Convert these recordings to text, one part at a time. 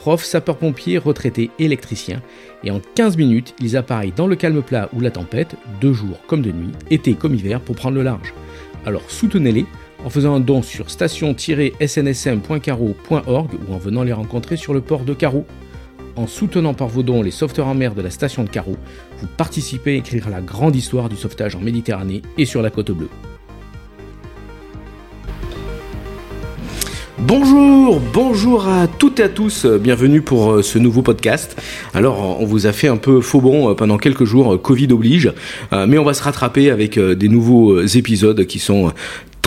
profs, sapeurs-pompiers, retraités, électriciens, et en 15 minutes, ils appareillent dans le calme plat ou la tempête, de jour comme de nuit, été comme hiver, pour prendre le large. Alors soutenez-les en faisant un don sur station-snsm.caro.org ou en venant les rencontrer sur le port de Carreau. En soutenant par vos dons les sauveteurs en mer de la station de Carreau, vous participez à écrire la grande histoire du sauvetage en Méditerranée et sur la côte bleue. Bonjour, bonjour à toutes et à tous, bienvenue pour euh, ce nouveau podcast. Alors on vous a fait un peu faux bon euh, pendant quelques jours, euh, Covid oblige, mais on va se rattraper avec des nouveaux épisodes qui sont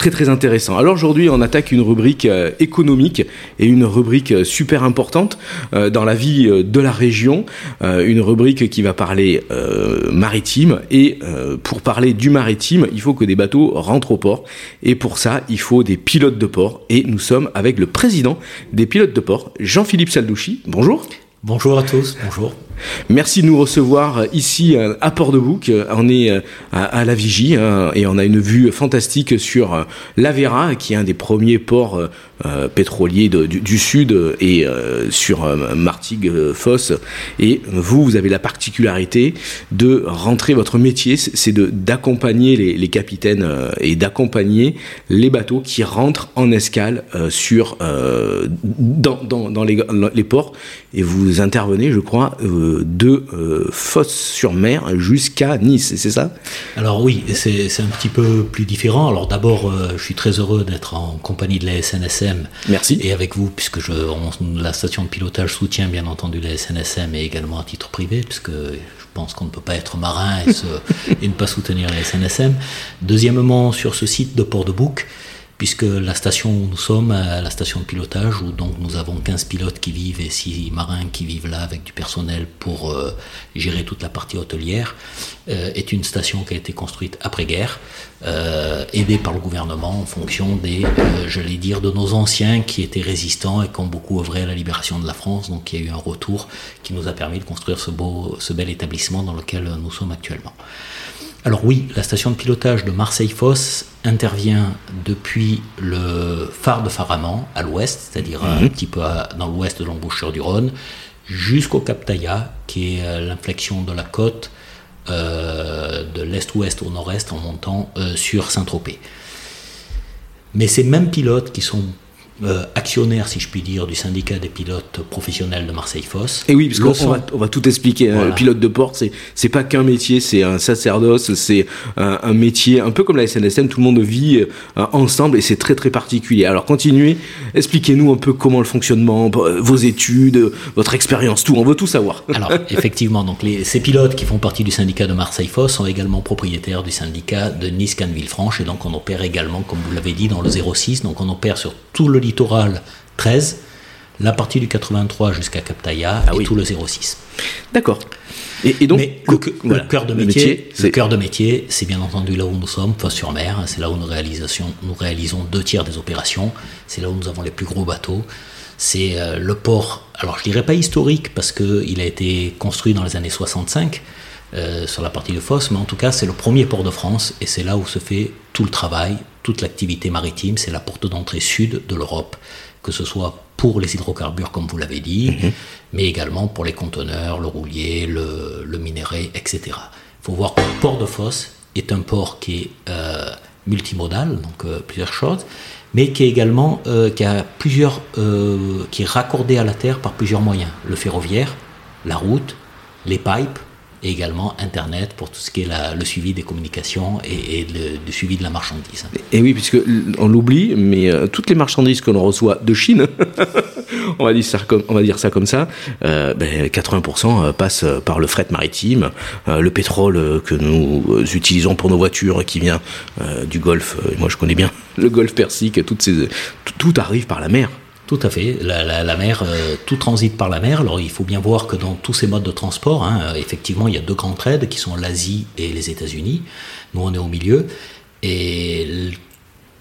très très intéressant. Alors aujourd'hui, on attaque une rubrique euh, économique et une rubrique euh, super importante euh, dans la vie de la région, une rubrique qui va parler maritime et pour parler du maritime, il faut que des bateaux rentrent au port et pour ça, il faut des pilotes de port et nous sommes avec le président des pilotes de port, Jean-Philippe Saldouchi. Bonjour. Bonjour à tous, bonjour. Merci de nous recevoir ici à Port-de-Bouc. On est à la vigie hein, et on a une vue fantastique sur l'Avera, qui est un des premiers ports euh, pétroliers du, sud et euh, sur euh, Martigues-Fosse. Et vous, vous avez la particularité de rentrer votre métier, c'est d'accompagner les, capitaines et d'accompagner les bateaux qui rentrent en escale sur dans, les, les, ports. Et vous intervenez, je crois, de euh, sur mer jusqu'à Nice, c'est ça? Alors oui, c'est un petit peu plus différent. Alors d'abord, euh, je suis très heureux d'être en compagnie de la SNSM. Merci. Et avec vous, puisque je, la station de pilotage soutient bien entendu la SNSM et également à titre privé, puisque je pense qu'on ne peut pas être marin et, et ne pas soutenir la SNSM. Deuxièmement, sur ce site de Port-de-Bouc, puisque la station où nous sommes, la station de pilotage, où donc nous avons 15 pilotes qui vivent et 6 marins qui vivent là avec du personnel pour euh, gérer toute la partie hôtelière, euh, est une station qui a été construite après-guerre, euh, aidée par le gouvernement en fonction des, j'allais dire, de nos anciens qui étaient résistants et qui ont beaucoup œuvré à la libération de la France. Donc il y a eu un retour qui nous a permis de construire ce, beau, ce bel établissement dans lequel nous sommes actuellement. Alors oui, la station de pilotage de Marseille-Fosse intervient depuis le phare de Faraman à l'ouest, c'est-à-dire un mhm. petit peu dans l'ouest de l'embouchure du Rhône, jusqu'au Cap Taïa, qui est euh, l'inflexion de la côte euh, de l'est-ouest au nord-est en montant euh, sur Saint-Tropez. Mais ces mêmes pilotes qui sont euh, actionnaire, si je puis dire, du syndicat des pilotes professionnels de Marseille-Fosse. Et oui, parce qu'on va, on va tout expliquer. Hein. Le pilote de port, c'est, pas qu'un métier, c'est un sacerdoce, c'est un, métier un peu comme la SNSM, tout le monde vit euh, ensemble et c'est très très particulier. Alors continuez, expliquez-nous un peu comment le fonctionnement, euh, vos études, votre expérience, tout, on veut tout savoir. Alors effectivement, donc les, ces pilotes qui font partie du syndicat de Marseille-Fosse sont également propriétaires du syndicat de Nice-Cannes-Villefranche et donc on opère également, comme vous l'avez dit, dans le 06, donc on opère sur tout le littoral 13, la partie du 83 jusqu'à Captaya ah et tout le 06. D'accord. Et, donc, le, cœur de métier, le cœur de métier, c'est bien entendu là où nous sommes, face sur mer. C'est là où nous, nous réalisons deux tiers des opérations. C'est là où nous avons les plus gros bateaux. C'est euh, le port, alors je dirais pas historique parce qu'il a été construit dans les années 65 euh, sur la partie de Fosse, mais en tout cas c'est le premier port de France et c'est là où se fait tout le travail, toute l'activité maritime, c'est la porte d'entrée sud de l'Europe, que ce soit pour les hydrocarbures, comme vous l'avez dit, mhm. mais également pour les conteneurs, le roulier, le, le minéré, etc. Il faut voir que le port de Fosse est un port qui est euh, multimodal, donc euh, plusieurs choses, mais qui est également euh, qui a plusieurs, qui est raccordé à la terre par plusieurs moyens le ferroviaire, la route, les pipes, et également Internet pour tout ce qui est le suivi des communications et, le, suivi de la marchandise. Et oui, puisque on l'oublie, mais euh, toutes les marchandises que l'on reçoit de Chine, on, va dire ça comme, ça comme ça, euh, ben, 80% euh, passent par le fret maritime, le pétrole que nous utilisons pour nos voitures qui vient du Golfe, moi je connais bien le Golfe Persique, tout arrive par la mer Tout à fait. La, mer, euh, tout transite par la mer. Alors il faut bien voir que dans tous ces modes de transport, hein, effectivement, il y a deux grands trades qui sont l'Asie et les États-Unis. Nous, on est au milieu. Et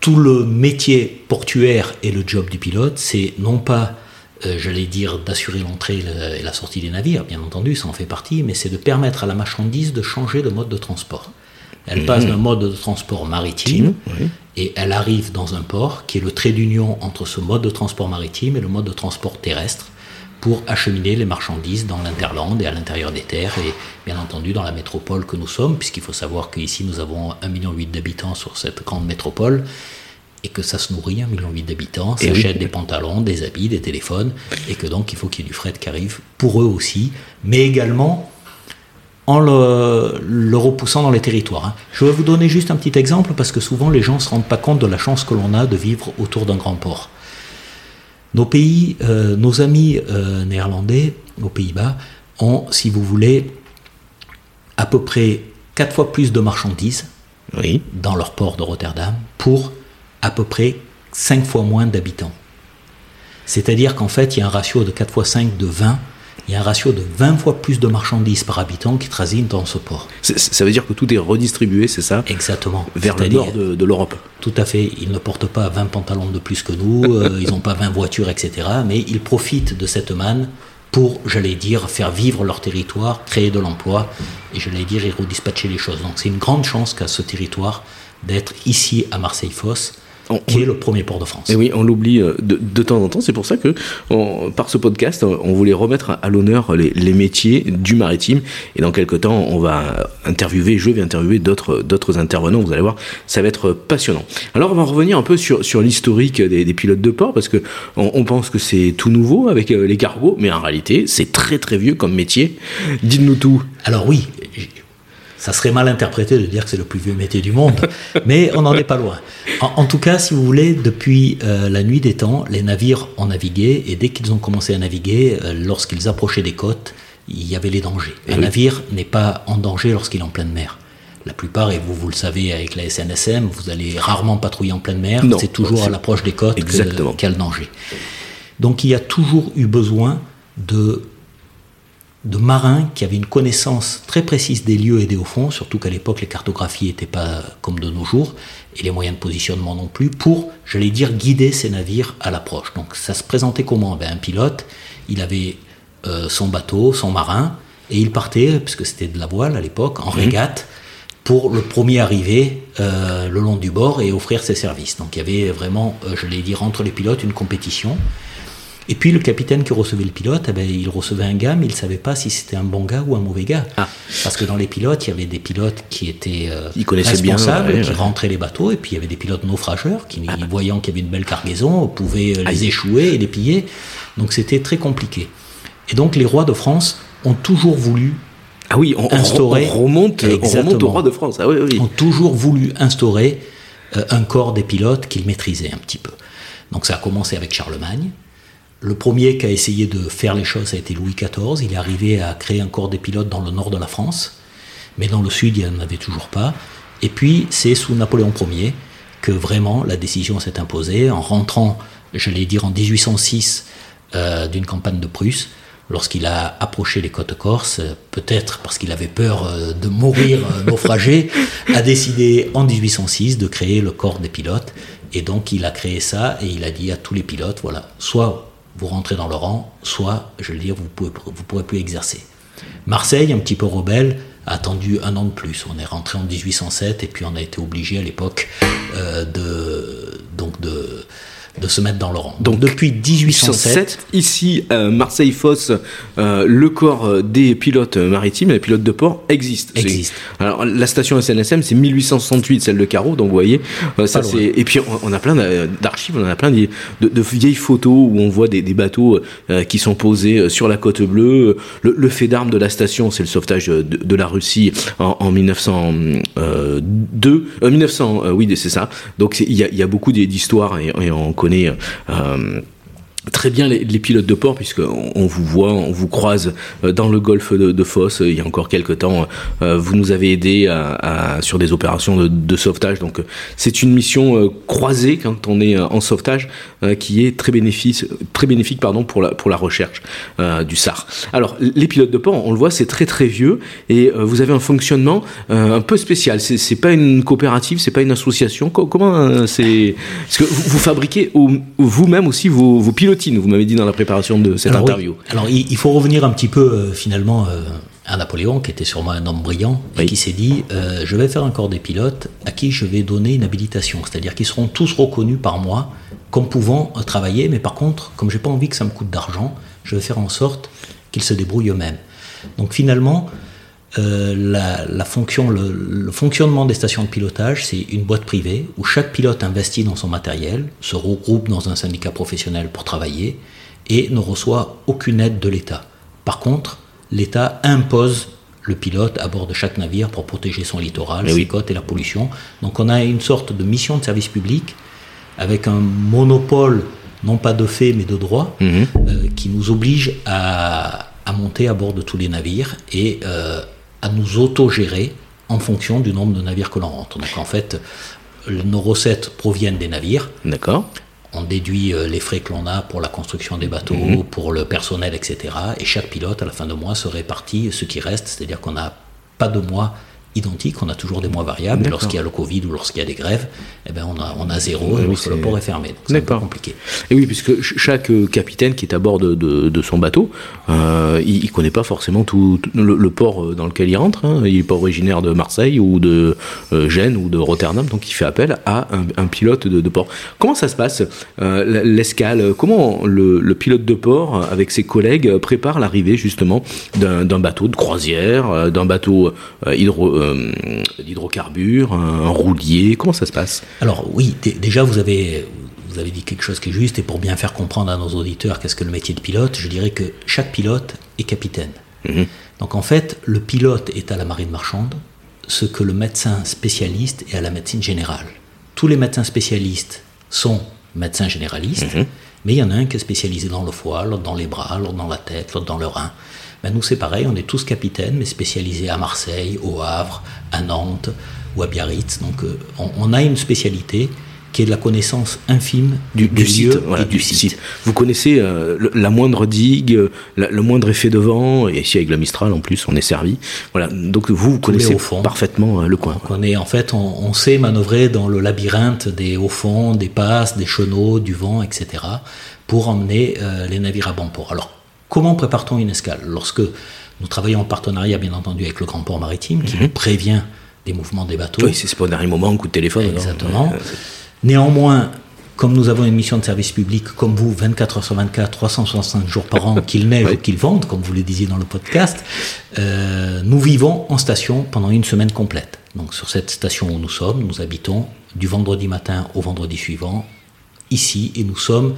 tout le métier portuaire et le job du pilote, c'est non pas, euh, j'allais dire, d'assurer l'entrée et la sortie des navires, bien entendu, ça en fait partie, mais c'est de permettre à la marchandise de changer de mode de transport. Elle passe d'un mode de transport maritime et elle arrive dans un port qui est le trait d'union entre ce mode de transport maritime et le mode de transport terrestre pour acheminer les marchandises dans l'interland et à l'intérieur des terres et bien entendu dans la métropole que nous sommes, puisqu'il faut savoir qu'ici nous avons 1,8 million d'habitants sur cette grande métropole et que ça se nourrit, 1,8 million d'habitants, ça achète des pantalons, des habits, des téléphones, et que donc il faut qu'il y ait du fret qui arrive pour eux aussi, mais également en le, repoussant dans les territoires. Hein. Je vais vous donner juste un petit exemple parce que souvent les gens ne se rendent pas compte de la chance que l'on a de vivre autour d'un grand port. Nos pays, euh, nos amis euh, néerlandais, aux Pays-Bas, ont, si vous voulez, à peu près quatre fois plus de marchandises dans leur port de Rotterdam pour à peu près cinq fois moins d'habitants. C'est-à-dire qu'en fait, il y a un ratio de 4 fois 5 de 20 il y a un ratio de 20 fois plus de marchandises par habitant qui transitent dans ce port. Ça veut dire que tout est redistribué, c'est ça? Exactement. Vers le nord de, l'Europe. Tout à fait. Ils ne portent pas 20 pantalons de plus que nous, euh, ils n'ont pas 20 voitures, etc. Mais ils profitent de cette manne pour, j'allais dire, faire vivre leur territoire, créer de l'emploi et, j'allais dire, et redispatcher les choses. Donc c'est une grande chance qu'a ce territoire d'être ici à Marseille-Fosse qui est le premier port de France. Et oui, on l'oublie euh, de, temps en temps. C'est pour ça que, par ce podcast, on voulait remettre à l'honneur les, métiers du maritime. Et dans quelques temps, on va interviewer, je vais interviewer d'autres, d'autres intervenants. Vous allez voir, ça va être passionnant. Alors, on va revenir un peu sur, sur l'historique des, pilotes de port, parce que on, pense que c'est tout nouveau avec euh, les cargos, mais en réalité, c'est très très vieux comme métier. Dites-nous tout. Alors oui, ça serait mal interprété de dire que c'est le plus vieux métier du monde, mais on n'en est pas loin. En, tout cas, si vous voulez, depuis euh, la nuit des temps, les navires ont navigué, et dès qu'ils ont commencé à naviguer, euh, lorsqu'ils approchaient des côtes, il y avait les dangers. Un navire n'est pas en danger lorsqu'il est en pleine mer. La plupart, et vous, vous le savez avec la SNSM, vous allez rarement patrouiller en pleine mer, c'est toujours à l'approche des côtes qu'il y a le danger. Donc il y a toujours eu besoin de de marins qui avaient une connaissance très précise des lieux et des hauts fonds, surtout qu'à l'époque les cartographies n'étaient pas comme de nos jours, et les moyens de positionnement non plus, pour, j'allais dire, guider ces navires à l'approche. Donc ça se présentait comment? Ben, Un pilote, il avait euh, son bateau, son marin, et il partait, puisque c'était de la voile à l'époque, en mmh. régate, pour le premier arrivé euh, le long du bord et offrir ses services. Donc il y avait vraiment, euh, je l'ai dire, entre les pilotes une compétition. Et puis le capitaine qui recevait le pilote, eh ben, il recevait un gars, mais il ne savait pas si c'était un bon gars ou un mauvais gars. Ah. Parce que dans les pilotes, il y avait des pilotes qui étaient euh, responsables, qui rentraient les bateaux, et puis il y avait des pilotes naufrageurs qui, ah. voyant qu'il y avait une belle cargaison, pouvaient euh, les échouer et les piller. Donc c'était très compliqué. Et donc les rois de France ont toujours voulu ah oui, on, instaurer, remonte, on remonte au roi de France. Ah oui, oui. Ont toujours voulu instaurer euh, un corps des pilotes qu'ils maîtrisaient un petit peu. Donc ça a commencé avec Charlemagne. Le premier qui a essayé de faire les choses a été Louis XIV. Il est arrivé à créer un corps des pilotes dans le nord de la France, mais dans le sud, il n'y en avait toujours pas. Et puis, c'est sous Napoléon Ier que vraiment la décision s'est imposée en rentrant, je l'ai dire, en 1806 euh, d'une campagne de Prusse, lorsqu'il a approché les côtes corses, peut-être parce qu'il avait peur euh, de mourir euh, naufragé, a décidé en 1806 de créer le corps des pilotes. Et donc il a créé ça et il a dit à tous les pilotes, voilà, soit vous rentrez dans le rang, soit, je veux dire, vous ne vous pourrez plus exercer. Marseille, un petit peu rebelle, a attendu un an de plus. On est rentré en 1807 et puis on a été obligé à l'époque euh, de, donc de, de se mettre dans le rang. Donc, depuis 1807, ici Marseille-Fosse, euh, le corps euh, des pilotes maritimes, les pilotes de port existe. Existe. Alors la station SNSM, c'est 1868, celle de Carreau, donc vous voyez, euh, ça c'est. Et puis on, a plein d'archives, on a plein de, vieilles photos où on voit des, bateaux qui sont posés sur la côte bleue. Le, fait d'armes de la station, c'est le sauvetage de, la Russie en, 1902, 1900, oui c'est ça. Donc il y a, beaucoup d'histoires et, et connaît euh, très bien les, pilotes de port puisque on, vous voit, on vous croise euh, dans le golfe de, de Fosse. Il y a encore quelques temps, euh, vous nous avez aidé sur des opérations de, sauvetage. Donc c'est une mission euh, croisée quand on est en sauvetage qui est très bénéfique, très bénéfique pardon pour la pour la recherche du SAR. Alors les pilotes de port, on le voit, c'est très très vieux et vous avez un fonctionnement un peu spécial. C'est pas une coopérative, c'est pas une association. Comment c'est Parce que vous, fabriquez vous-même aussi vos pilotes vous m'avez dit dans la préparation de cette interview. Alors il, faut revenir un petit peu euh, finalement euh, à Napoléon, qui était sûrement un homme brillant, et qui s'est dit euh, je vais faire un corps des pilotes à qui je vais donner une habilitation, c'est-à-dire qu'ils seront tous reconnus par moi comme pouvant travailler, mais par contre, comme j'ai pas envie que ça me coûte d'argent, je vais faire en sorte qu'ils se débrouillent eux-mêmes. Donc finalement, euh, la, fonction, le, fonctionnement des stations de pilotage, c'est une boîte privée où chaque pilote investit dans son matériel, se regroupe dans un syndicat professionnel pour travailler et ne reçoit aucune aide de l'État. Par contre, l'État impose le pilote à bord de chaque navire pour protéger son littoral, ses côtes et la pollution. Donc on a une sorte de mission de service public avec un monopole, non pas de fait mais de droit, mhm. euh, qui nous oblige à, monter à bord de tous les navires et euh, à nous autogérer en fonction du nombre de navires que l'on rentre. Donc en fait, nos recettes proviennent des navires. D'accord. On déduit euh, les frais que l'on a pour la construction des bateaux, mhm. pour le personnel, etc. Et chaque pilote, à la fin de mois, se répartit ce qui reste, c'est-à-dire qu'on n'a pas de mois identique, on a toujours des mois variables. Lorsqu'il y a le Covid ou lorsqu'il y a des grèves, eh ben on, a, on a zéro oui, lorsque le port est fermé. C'est un peu compliqué. Et oui, puisque chaque euh, capitaine qui est à bord de, de, son bateau, euh, il ne connaît pas forcément tout, le, port euh, dans lequel il rentre. Hein. Il n'est pas originaire de Marseille ou de Gênes ou de Rotterdam, donc il fait appel à un, pilote de, port. Comment ça se passe, l'escale? Comment le, le, pilote de port, avec ses collègues, prépare l'arrivée justement d'un bateau de croisière, d'un bateau hydro euh, d'hydrocarbures, un, roulier Comment ça se passe? Alors oui, déjà vous avez, vous avez dit quelque chose qui est juste, et pour bien faire comprendre à nos auditeurs qu'est-ce que le métier de pilote, je dirais que chaque pilote est capitaine. Mhm. Donc en fait, le pilote est à la marine marchande, ce que le médecin spécialiste est à la médecine générale. Tous les médecins spécialistes sont médecins généralistes, mhm. mais il y en a un qui est spécialisé dans le foie, l'autre dans les bras, l'autre dans la tête, l'autre dans le rein. Ben, nous, c'est pareil, on est tous capitaines, mais spécialisés à Marseille, au Havre, à Nantes ou à Biarritz. Donc, euh, on, a une spécialité qui est de la connaissance infime du, site, et du, site. Vous connaissez euh, la moindre digue, le moindre effet de vent, et ici avec la Mistral en plus, on est servi. Voilà, donc vous, vous connaissez parfaitement euh, le coin. On est, en fait, on, sait manœuvrer dans le labyrinthe des hauts fonds, des passes, des chenaux, du vent, etc., pour emmener les navires à bon port. Alors, Comment prépare-t-on une escale Lorsque nous travaillons en partenariat, bien entendu, avec le Grand Port Maritime, qui mhm. prévient des mouvements des bateaux. Oui, c'est pas au dernier moment, un coup de téléphone. Exactement. Néanmoins, comme nous avons une mission de service public, comme vous, 24 heures sur 24, 365 jours par an, qu'il neige ou qu'il vente, comme vous le disiez dans le podcast, euh, nous vivons en station pendant une semaine complète. Donc sur cette station où nous sommes, nous habitons du vendredi matin au vendredi suivant, ici, et nous sommes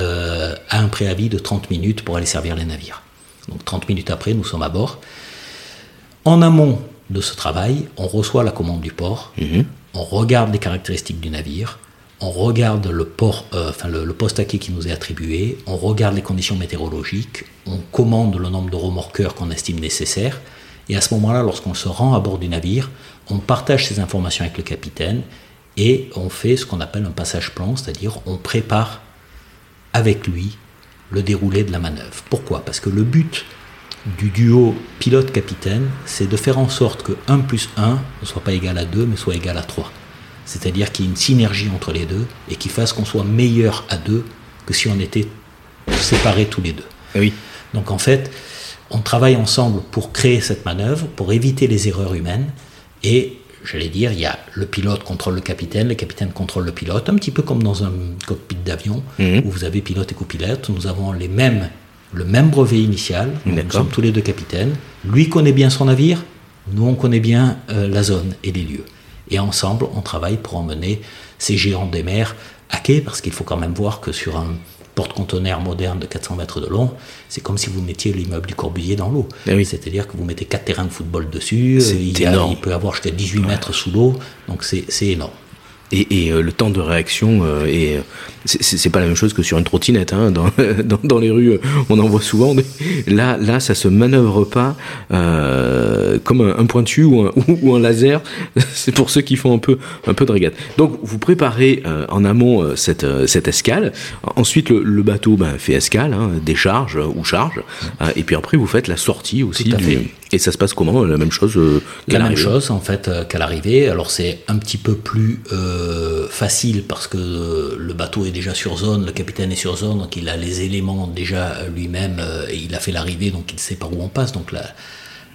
euh, a un préavis de 30 minutes pour aller servir les navires. Donc 30 minutes après, nous sommes à bord. En amont de ce travail, on reçoit la commande du port, mhm. on regarde les caractéristiques du navire, on regarde le, port, euh, enfin le, poste à quai qui nous est attribué, on regarde les conditions météorologiques, on commande le nombre de remorqueurs qu'on estime nécessaire, et à ce moment-là, lorsqu'on se rend à bord du navire, on partage ces informations avec le capitaine et on fait ce qu'on appelle un passage plan, c'est-à-dire on prépare avec lui le déroulé de la manœuvre. Pourquoi? Parce que le but du duo pilote-capitaine, c'est de faire en sorte que 1 plus 1 ne soit pas égal à 2, mais soit égal à 3. C'est-à-dire qu'il y ait une synergie entre les deux et qui fasse qu'on soit meilleur à deux que si on était séparés tous les deux. Eh oui. Donc en fait, on travaille ensemble pour créer cette manœuvre, pour éviter les erreurs humaines et j'allais dire, il y a le pilote contrôle le capitaine, le capitaine contrôle le pilote, un petit peu comme dans un cockpit d'avion, mhm. où vous avez pilote et copilote, nous avons les mêmes, le même brevet initial, nous sommes tous les deux capitaines, lui connaît bien son navire, nous on connaît bien euh, la zone et les lieux. Et ensemble, on travaille pour emmener ces géants des mers à quai, parce qu'il faut quand même voir que sur un, porte-conteneur moderne de 400 mètres de long, c'est comme si vous mettiez l'immeuble du Corbusier dans l'eau. Eh C'est-à-dire que vous mettez quatre terrains de football dessus, il, il, peut avoir jusqu'à 18 mètres sous l'eau, donc c'est énorme. Et, et le temps de réaction est c'est pas la même chose que sur une trottinette. Hein. Dans, dans, dans, les rues, on en voit souvent. Là, là, ça se manœuvre pas euh, comme un, un, pointu ou un, ou, un laser. C'est pour ceux qui font un peu, un peu de régate. Donc, vous préparez euh, en amont euh, cette, euh, cette escale. Ensuite, le, le bateau ben, fait escale, hein, décharge ou charge. Euh, et puis après, vous faites la sortie aussi. Du, et ça se passe comment La même chose La même chose, en fait, qu'à l'arrivée. Alors, c'est un petit peu plus facile parce que le bateau est déjà sur zone, le capitaine est sur zone, donc il a les éléments déjà lui-même, euh, et il a fait l'arrivée, donc il sait par où on passe. Donc la,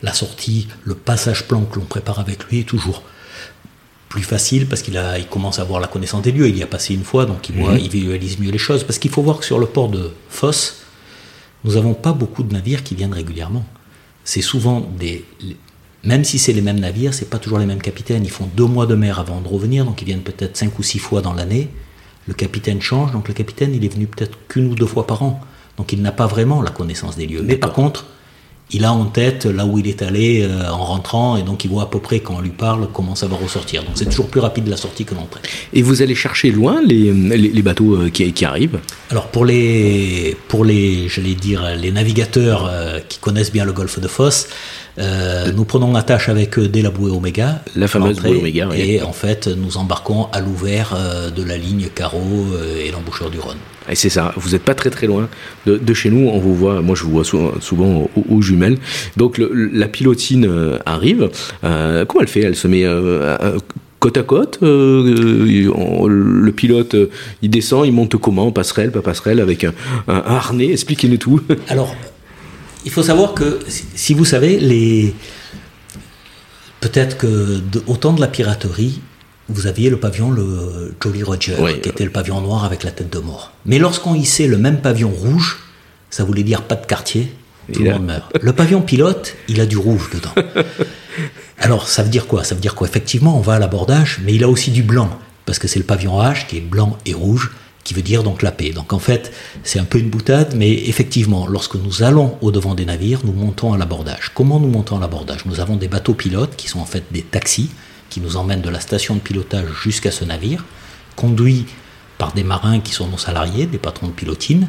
la sortie, le passage plan que l'on prépare avec lui est toujours plus facile parce qu'il a, il commence à avoir la connaissance des lieux. Il y a passé une fois, donc il, voit, mhm. il visualise mieux les choses. Parce qu'il faut voir que sur le port de Fosse, nous n'avons pas beaucoup de navires qui viennent régulièrement. C'est souvent des. Même si c'est les mêmes navires, c'est pas toujours les mêmes capitaines. Ils font deux mois de mer avant de revenir, donc ils viennent peut-être cinq ou six fois dans l'année le capitaine change, donc le capitaine, il est venu peut-être qu'une ou deux fois par an. Donc il n'a pas vraiment la connaissance des lieux. Mais par contre, il a en tête là où il est allé euh, en rentrant, et donc il voit à peu près quand on lui parle comment ça va ressortir. Donc c'est toujours plus rapide la sortie que l'entrée. Et vous allez chercher loin les, les, bateaux euh, qui, qui, arrivent? Alors pour les, pour les, j'allais dire, les navigateurs euh, qui connaissent bien le golfe de Fosse, euh, nous prenons attache avec eux dès la bouée Oméga. La fameuse bouée Oméga, oui. Et en fait, nous embarquons à l'ouvert euh, de la ligne Carreau euh, et l'embouchure du Rhône. Et c'est ça, vous n'êtes pas très très loin de, de, chez nous, on vous voit, moi je vous vois souvent, souvent aux, jumelles. Donc le, la pilotine arrive, comment elle fait? Elle se met côte à côte. le pilote, il descend, il monte comment? Passerelle, pas passerelle, avec un, un harnais? Expliquez-nous tout. Alors, il faut savoir que, si vous savez, les... peut-être que de, au temps de la piraterie, vous aviez le pavillon, le Jolly Roger, qui était le pavillon noir avec la tête de mort. Mais lorsqu'on hissait le même pavillon rouge, ça voulait dire pas de quartier, tout le monde meurt. Le pavillon pilote, il a du rouge dedans. Alors, ça veut dire quoi? Ça veut dire qu'effectivement, on va à l'abordage, mais il a aussi du blanc, parce que c'est le pavillon H qui est blanc et rouge, qui veut dire donc la paix. Donc en fait, c'est un peu une boutade, mais effectivement, lorsque nous allons au devant des navires, nous montons à l'abordage. Comment nous montons à l'abordage? Nous avons des bateaux pilotes qui sont en fait des taxis qui nous emmènent de la station de pilotage jusqu'à ce navire, conduits par des marins qui sont nos salariés, des patrons de pilotine.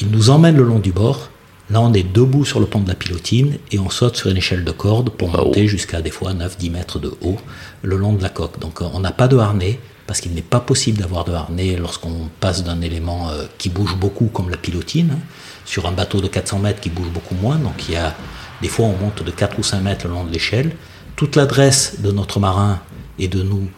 Ils nous emmènent le long du bord. Là, on est debout sur le pont de la pilotine et on saute sur une échelle de corde pour monter jusqu'à des fois 9-10 mètres de haut le long de la coque. Donc on n'a pas de harnais, parce qu'il n'est pas possible d'avoir de harnais lorsqu'on passe d'un élément euh, qui bouge beaucoup comme la pilotine, hein, sur un bateau de 400 mètres qui bouge beaucoup moins, donc il y a des fois on monte de 4 ou 5 mètres le long de l'échelle. Toute l'adresse de notre marin et de nous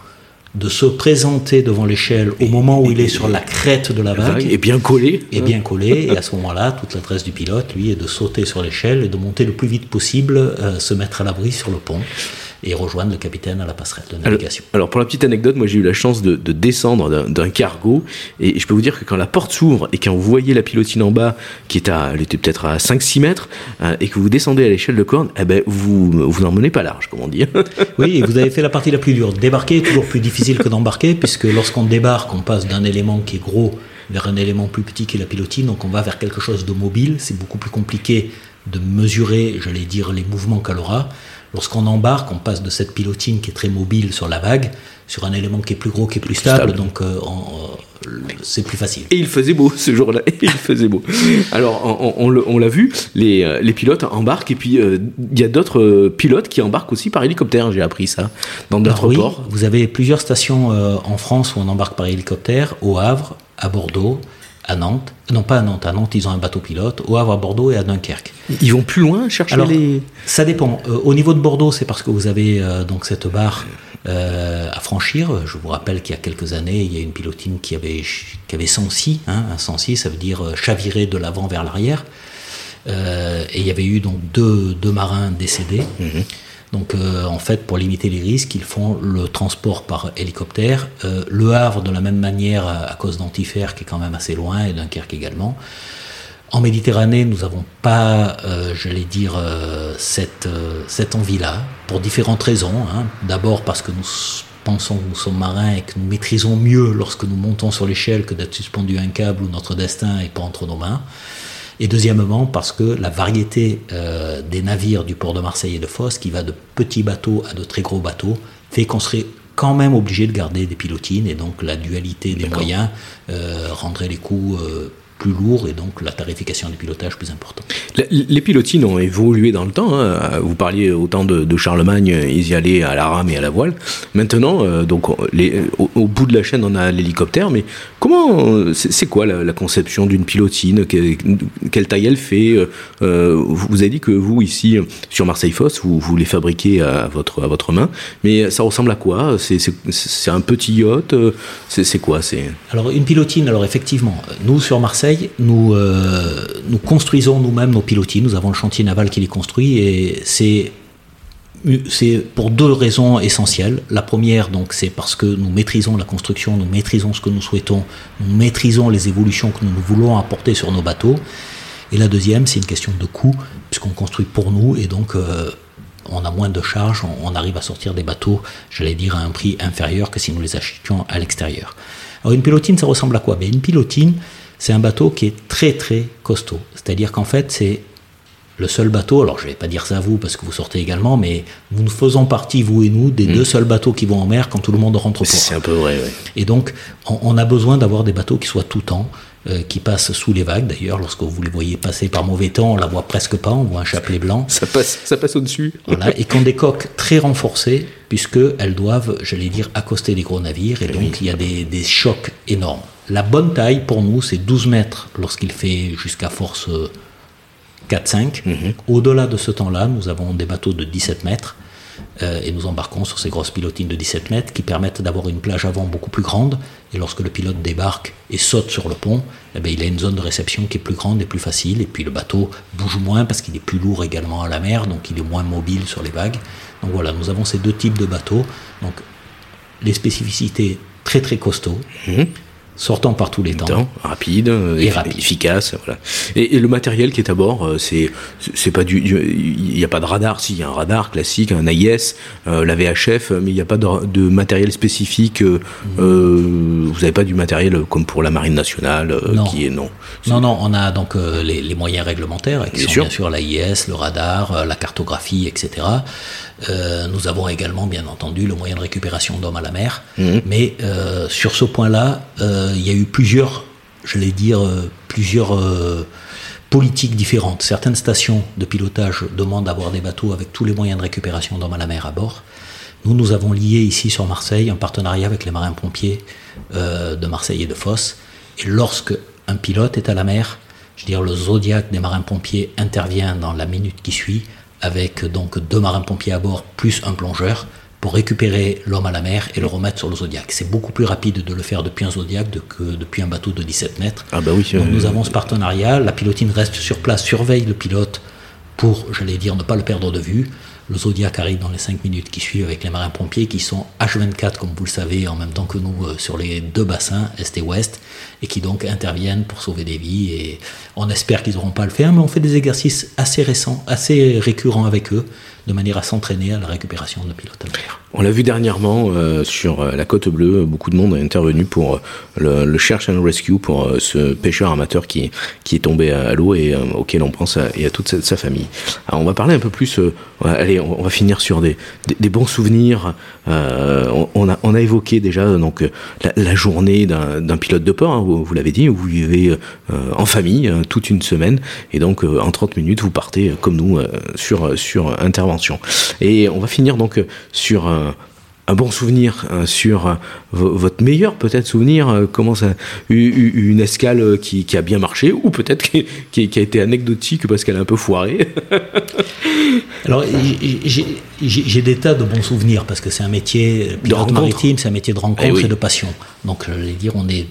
de se présenter devant l'échelle au moment où il est sur la crête de la vague. Et bien collé. Et bien collé. Et à ce moment-là, toute l'adresse du pilote, lui, est de sauter sur l'échelle et de monter le plus vite possible, euh, se mettre à l'abri sur le pont et rejoindre le capitaine à la passerelle de navigation. Alors, pour la petite anecdote, moi j'ai eu la chance de, de descendre d'un cargo et je peux vous dire que quand la porte s'ouvre et quand vous voyez la pilotine en bas qui est à, elle était peut-être à 5-6 mètres euh, et que vous descendez à l'échelle de corne, eh ben vous vous n'en menez pas large, comme on dit. oui, et vous avez fait la partie la plus dure. Débarquer est toujours plus difficile que d'embarquer puisque lorsqu'on débarque, on passe d'un élément qui est gros vers un élément plus petit qui est la pilotine, donc on va vers quelque chose de mobile. C'est beaucoup plus compliqué de mesurer, j'allais dire, les mouvements qu'elle aura. Lorsqu'on embarque, on passe de cette pilotine qui est très mobile sur la vague, sur un élément qui est plus gros, qui est plus stable, donc euh, euh, c'est plus facile. Et il faisait beau ce jour-là, il faisait beau. Alors on, on, l'a vu, les, euh, les, pilotes embarquent, et puis il y a d'autres pilotes qui embarquent aussi par hélicoptère, j'ai appris ça, dans d'autres oui, ports. Vous avez plusieurs stations en France où on embarque par hélicoptère, au Havre, à Bordeaux, à Nantes. Non, pas à Nantes. À Nantes, ils ont un bateau pilote. Au Havre, à Bordeaux et à Dunkerque. Ils vont plus loin chercher les. Ça dépend. Euh, au niveau de Bordeaux, c'est parce que vous avez euh, donc cette barre euh, à franchir. Je vous rappelle qu'il y a quelques années, il y a une pilotine qui avait, qui avait 106. Hein, un 106, ça veut dire chavirer de l'avant vers l'arrière. et il y avait eu donc deux, deux marins décédés. Mhm. Donc euh, en fait, pour limiter les risques, ils font le transport par hélicoptère. Euh, le Havre, de la même manière, à, cause d'Antifer, qui est quand même assez loin, et Dunkerque également. En Méditerranée, nous n'avons pas, euh, j'allais dire, cette, cette envie-là, pour différentes raisons. Hein. D'abord parce que nous pensons que nous sommes marins et que nous maîtrisons mieux lorsque nous montons sur l'échelle que d'être suspendu à un câble où notre destin n'est pas entre nos mains. Et deuxièmement, parce que la variété euh, des navires du port de Marseille et de Fos, qui va de petits bateaux à de très gros bateaux, fait qu'on serait quand même obligé de garder des pilotines. Et donc la dualité des moyens euh, rendrait les coûts euh, plus lourd et donc la tarification du pilotage plus importante. Les pilotines ont évolué dans le temps. Hein. Vous parliez au temps de, Charlemagne, ils y allaient à la rame et à la voile. Maintenant, euh, donc les, au, bout de la chaîne, on a l'hélicoptère. Mais comment, c'est quoi la, conception d'une pilotine? Quelle, taille elle fait? Euh, Vous avez dit que vous ici sur Marseille Fosse, vous, vous les fabriquez à votre à votre main. Mais ça ressemble à quoi? C'est un petit yacht C'est quoi? C'est alors une pilotine. Alors effectivement, nous sur Marseille nous, euh, nous construisons nous-mêmes nos pilotis. Nous avons le chantier naval qui les construit et c'est c'est pour deux raisons essentielles. La première, donc, c'est parce que nous maîtrisons la construction, nous maîtrisons ce que nous souhaitons, nous maîtrisons les évolutions que nous voulons apporter sur nos bateaux. Et la deuxième, c'est une question de coût, puisqu'on construit pour nous et donc euh, on a moins de charges, on, arrive à sortir des bateaux, j'allais dire, à un prix inférieur que si nous les achetions à l'extérieur. Alors une pilotine, ça ressemble à quoi? Mais Une pilotine, c'est un bateau qui est très très costaud. C'est-à-dire qu'en fait, c'est le seul bateau, alors je ne vais pas dire ça à vous parce que vous sortez également, mais nous faisons partie, vous et nous, des mm. deux seuls bateaux qui vont en mer quand tout le monde rentre au port. C'est un peu vrai, oui. Et donc, on, a besoin d'avoir des bateaux qui soient tout temps, euh, qui passent sous les vagues. D'ailleurs, lorsque vous les voyez passer par mauvais temps, on la voit presque pas, on voit un chapelet blanc. Ça passe, ça passe au-dessus. Voilà, et ont des coques très renforcées, puisqu'elles doivent, j'allais dire, accoster les gros navires, et eh donc il y a des, des chocs énormes. La bonne taille pour nous, c'est 12 mètres lorsqu'il fait jusqu'à force 4-5. Euh, mhm. Au-delà de ce temps-là, nous avons des bateaux de 17 mètres euh, et nous embarquons sur ces grosses pilotines de 17 mètres qui permettent d'avoir une plage avant beaucoup plus grande. Et lorsque le pilote débarque et saute sur le pont, eh bien, il a une zone de réception qui est plus grande et plus facile. Et puis le bateau bouge moins parce qu'il est plus lourd également à la mer, donc il est moins mobile sur les vagues. Donc voilà, nous avons ces deux types de bateaux. Donc les spécificités très très costauds. Mhm sortant par tous les temps, rapide, et, efficace, voilà. Et, le matériel qui est à bord, euh, c'est c'est pas du, il n'y a pas de radar, si il y a un radar classique, un AIS, euh, la VHF, mais il n'y a pas de, matériel spécifique. Euh, vous n'avez pas du matériel comme pour la marine nationale, qui est non. Non, non, on a donc les, moyens réglementaires, qui bien sont sûr. bien sûr l'AIS, le radar, la cartographie, etc. Euh, nous avons également, bien entendu, le moyen de récupération d'hommes à la mer. Mhm. Mais euh, sur ce point-là, euh, il y a eu plusieurs, je vais dire, plusieurs politiques différentes. Certaines stations de pilotage demandent d'avoir des bateaux avec tous les moyens de récupération d'hommes à la mer à bord. Nous, nous avons lié ici sur Marseille un partenariat avec les marins-pompiers de Marseille et de Fosse. Et lorsque un pilote est à la mer, je veux dire, le zodiaque des marins-pompiers intervient dans la minute qui suit avec donc deux marins-pompiers à bord plus un plongeur pour récupérer l'homme à la mer et le remettre sur le Zodiac. C'est beaucoup plus rapide de le faire depuis un Zodiac que depuis un bateau de 17 mètres. Ah bah oui, donc nous avons ce partenariat, la pilotine reste sur place, surveille le pilote pour, j'allais dire, ne pas le perdre de vue. Le Zodiac arrive dans les 5 minutes qui suivent avec les marins-pompiers qui sont H24, comme vous le savez, en même temps que nous euh, sur les deux bassins, Est et Ouest, et qui donc interviennent pour sauver des vies. Et on espère qu'ils n'auront pas à le faire, mais on fait des exercices assez récents, assez récurrents avec eux, de manière à s'entraîner à la récupération de pilotes à mer. On l'a vu dernièrement euh, sur euh, la côte bleue, beaucoup de monde a intervenu pour euh, le, le, Search and Rescue, pour ce pêcheur amateur qui, qui est tombé à, l'eau et auquel on pense et à toute sa, famille. Alors on va parler un peu plus, allez, on, va finir sur des, bons souvenirs. On, a, évoqué déjà donc la, journée d'un pilote de port, hein, vous, vous l'avez dit, où vous vivez en famille toute une semaine et donc en 30 minutes vous partez comme nous sur, sur intervention. Et on va finir donc sur un, bon souvenir euh, sur euh, votre meilleur peut-être souvenir euh, comment ça une escale qui, a bien marché ou peut-être qui, a été anecdotique parce qu'elle a un peu foiré alors j'ai des tas de bons souvenirs parce que c'est un métier pilote maritime c'est un métier de rencontre eh et de passion. Donc je vais dire on est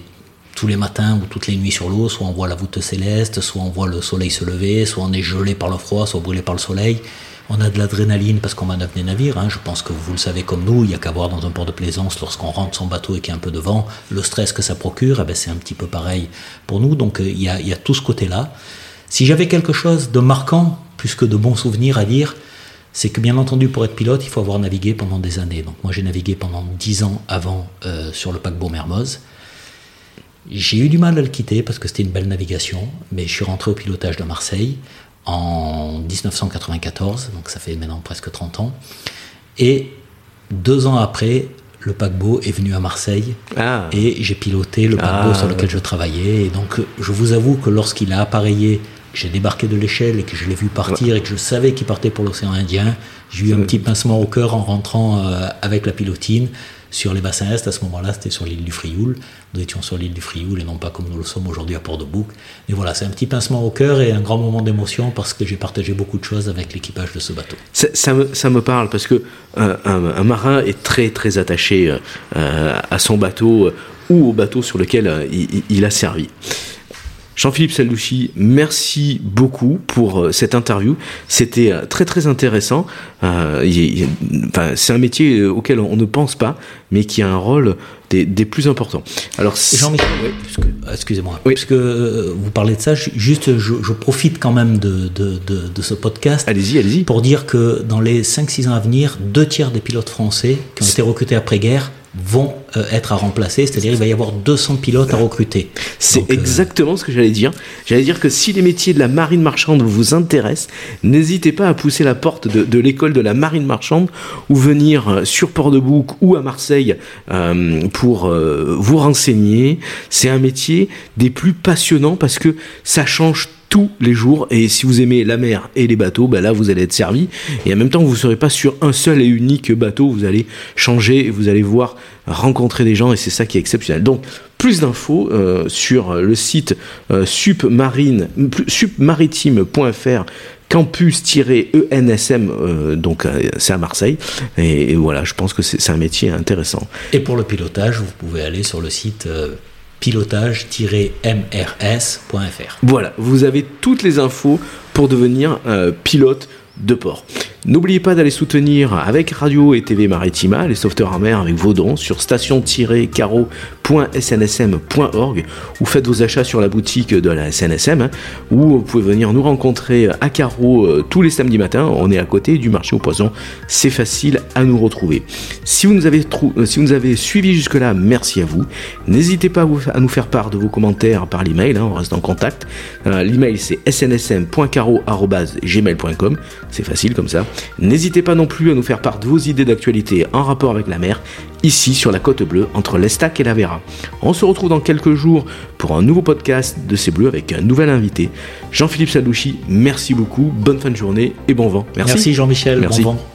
tous les matins ou toutes les nuits sur l'eau, soit on voit la voûte céleste, soit on voit le soleil se lever, soit on est gelé par le froid, soit brûlé par le soleil. On a de l'adrénaline parce qu'on manœuvre des navires. Hein. Je pense que vous le savez comme nous, il n'y a qu'à voir dans un port de plaisance lorsqu'on rentre son bateau et qu'il y a un peu de vent, le stress que ça procure, eh ben, c'est un petit peu pareil pour nous. Donc euh, il y, a, tout ce côté-là. Si j'avais quelque chose de marquant, plus que de bons souvenirs à dire, c'est que bien entendu pour être pilote, il faut avoir navigué pendant des années. Donc moi j'ai navigué pendant dix ans avant euh, sur le paquebot Mermoz. J'ai eu du mal à le quitter parce que c'était une belle navigation, mais je suis rentré au pilotage de Marseille en 1994, donc ça fait maintenant presque 30 ans. Et deux ans après, le paquebot est venu à Marseille Ah. et j'ai piloté le paquebot Ah. sur lequel je travaillais. Et donc, je vous avoue que lorsqu'il a appareillé, j'ai débarqué de l'échelle et que je l'ai vu partir et que je savais qu'il partait pour l'océan Indien, j'ai eu un petit pincement au cœur en rentrant euh, avec la pilotine sur les bassins Est. À ce moment-là, c'était sur l'île du Frioul. Nous étions sur l'île du Frioul et non pas comme nous le sommes aujourd'hui à Port-de-Bouc. Mais voilà, c'est un petit pincement au cœur et un grand moment d'émotion parce que j'ai partagé beaucoup de choses avec l'équipage de ce bateau. Ça, me, ça me parle parce que euh, un, marin est très très attaché euh, à son bateau euh, ou au bateau sur lequel il a servi. Jean-Philippe Salouchi, merci beaucoup pour euh, cette interview. C'était euh, très très intéressant. Euh, enfin, c'est un métier auquel on ne pense pas, mais qui a un rôle des, des plus importants. Alors, Jean-Michel, puisque- excusez-moi, Oui. puisque vous parlez de ça, ju- juste je, je profite quand même de, de, de, de ce podcast allez-y, allez-y. pour dire que dans les 5-6 ans à venir, deux tiers des pilotes français qui ont été recrutés après-guerre vont euh, être à remplacer, c'est-à-dire il va y avoir 200 pilotes à recruter. C'est euh, exactement ce que j'allais dire. J'allais dire que si les métiers de la marine marchande vous intéressent, n'hésitez pas à pousser la porte de, de l'école de la marine marchande ou venir euh, sur Port-de-Bouc ou à Marseille euh, pour euh, vous renseigner. C'est un métier des plus passionnants parce que ça change tous les jours. Et si vous aimez la mer et les bateaux, bah là vous allez être servi. Et en même temps vous ne serez pas sur un seul et unique bateau, vous allez changer vous allez voir rencontrer des gens. Et c'est ça qui est exceptionnel. Donc plus d'infos euh, sur le site euh, supmarine plus- supmaritime.fr campus-ensm euh, donc euh, c'est à Marseille. Et, voilà je pense que c'est c'est un métier intéressant. Et pour le pilotage, vous pouvez aller sur le site euh, pilotage-mrs.fr. Voilà, vous avez toutes les infos pour devenir euh, pilote de port. N'oubliez pas d'aller soutenir avec Radio et TV Maritima les sauveteurs en mer avec vos dons sur station-caro.snsm.org ou faites vos achats sur la boutique de la SNSM hein, ou vous pouvez venir nous rencontrer à Caro euh, tous les samedis matins. On est à côté du marché aux poissons. C'est facile à nous retrouver. Si vous nous avez, euh, si vous avez suivis jusque-là, merci à vous. N'hésitez pas à nous faire part de vos commentaires par l'email, hein, on reste en contact. Euh, l'email c'est snsm.caro.gmail.com, c'est facile comme ça. N'hésitez pas non plus à nous faire part de vos idées d'actualité en rapport avec la mer, ici sur la côte bleue, entre l'Estac et la Vera. On se retrouve dans quelques jours pour un nouveau podcast de C'est Bleu avec un nouvel invité. Jean-Philippe Sadouchi, merci beaucoup, bonne fin de journée et bon vent. Merci, Jean-Michel, Merci. bon vent.